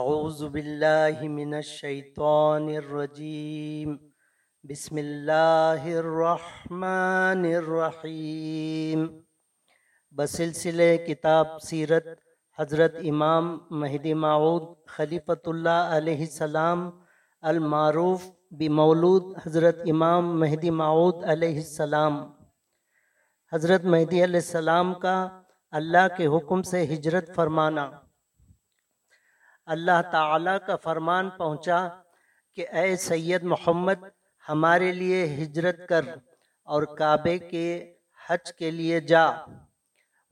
اعوذ باللہ من الشیطان الرجیم بسم اللہ الرحمن الرحیم بسلسلہ کتاب سیرت حضرت امام مہدی معود خلیفۃ اللہ علیہ السلام المعروف بمولود حضرت امام مہدی معود علیہ السلام. حضرت مہدی علیہ السلام کا اللہ کے حکم سے ہجرت فرمانا. اللہ تعالیٰ کا فرمان پہنچا کہ اے سید محمد، ہمارے لیے ہجرت کر اور کعبے کے حج کے لیے جا۔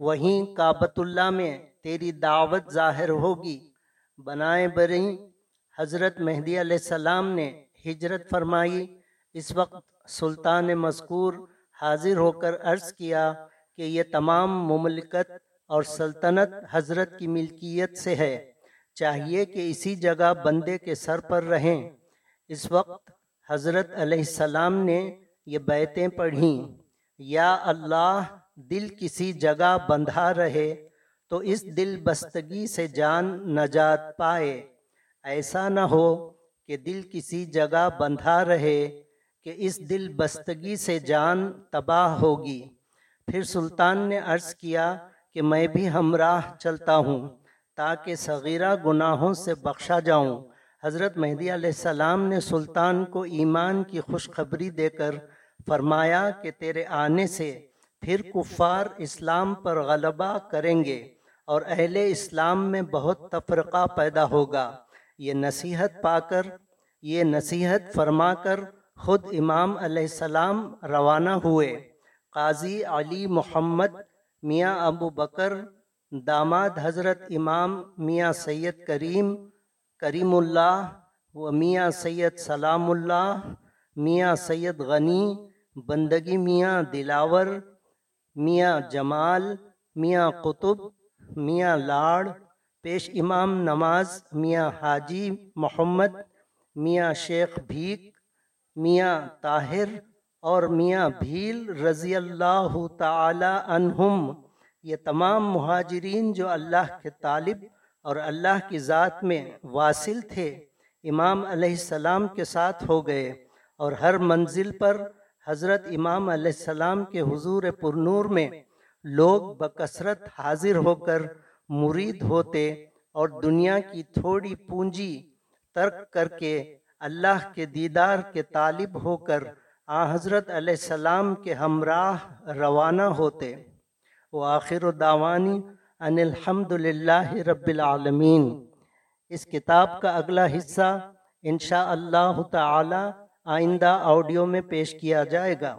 وہیں کعبۃ اللہ میں تیری دعوت ظاہر ہوگی۔ بنائے بری حضرت مہدی علیہ السلام نے ہجرت فرمائی۔ اس وقت سلطان مذکور حاضر ہو کر عرض کیا کہ یہ تمام مملکت اور سلطنت حضرت کی ملکیت سے ہے۔ چاہیے کہ اسی جگہ بندے کے سر پر رہیں۔ اس وقت حضرت علیہ السلام نے یہ بیتیں پڑھیں۔ یا اللہ، دل کسی جگہ بندھا رہے تو اس دل بستگی سے جان نجات پائے۔ ایسا نہ ہو کہ دل کسی جگہ بندھا رہے کہ اس دل بستگی سے جان تباہ ہوگی۔ پھر سلطان نے عرض کیا کہ میں بھی ہمراہ چلتا ہوں۔ تاکہ صغیرہ گناہوں سے بخشا جاؤں۔ حضرت مہدی علیہ السلام نے سلطان کو ایمان کی خوشخبری دے کر فرمایا کہ تیرے آنے سے پھر کفار اسلام پر غلبہ کریں گے اور اہل اسلام میں بہت تفرقہ پیدا ہوگا۔ یہ نصیحت پا کر، یہ نصیحت فرما کر خود امام علیہ السلام روانہ ہوئے۔ قاضی علی محمد میاں ابو بکر داماد حضرت امام میاں سید کریم کریم اللہ و میاں سید سلام اللہ، میاں سید غنی، بندگی میاں دلاور، میاں جمال، میاں قطب، میاں لاڑ، پیش امام نماز، میاں حاجی محمد، میاں شیخ بھیک، میاں طاہر اور میاں بھیل رضی اللہ تعالی عنہم۔ یہ تمام مہاجرین جو اللہ کے طالب اور اللہ کی ذات میں واصل تھے، امام علیہ السلام کے ساتھ ہو گئے اور ہر منزل پر حضرت امام علیہ السلام کے حضور پرنور میں لوگ بکثرت حاضر ہو کر مرید ہوتے اور دنیا کی تھوڑی پونجی ترک کر کے اللہ کے دیدار کے طالب ہو کر آ حضرت علیہ السلام کے ہمراہ روانہ ہوتے۔ وآخر دعوانی ان الحمد للہ رب العالمین۔ اس کتاب کا اگلا حصہ انشاء اللہ تعالی آئندہ آڈیو میں پیش کیا جائے گا۔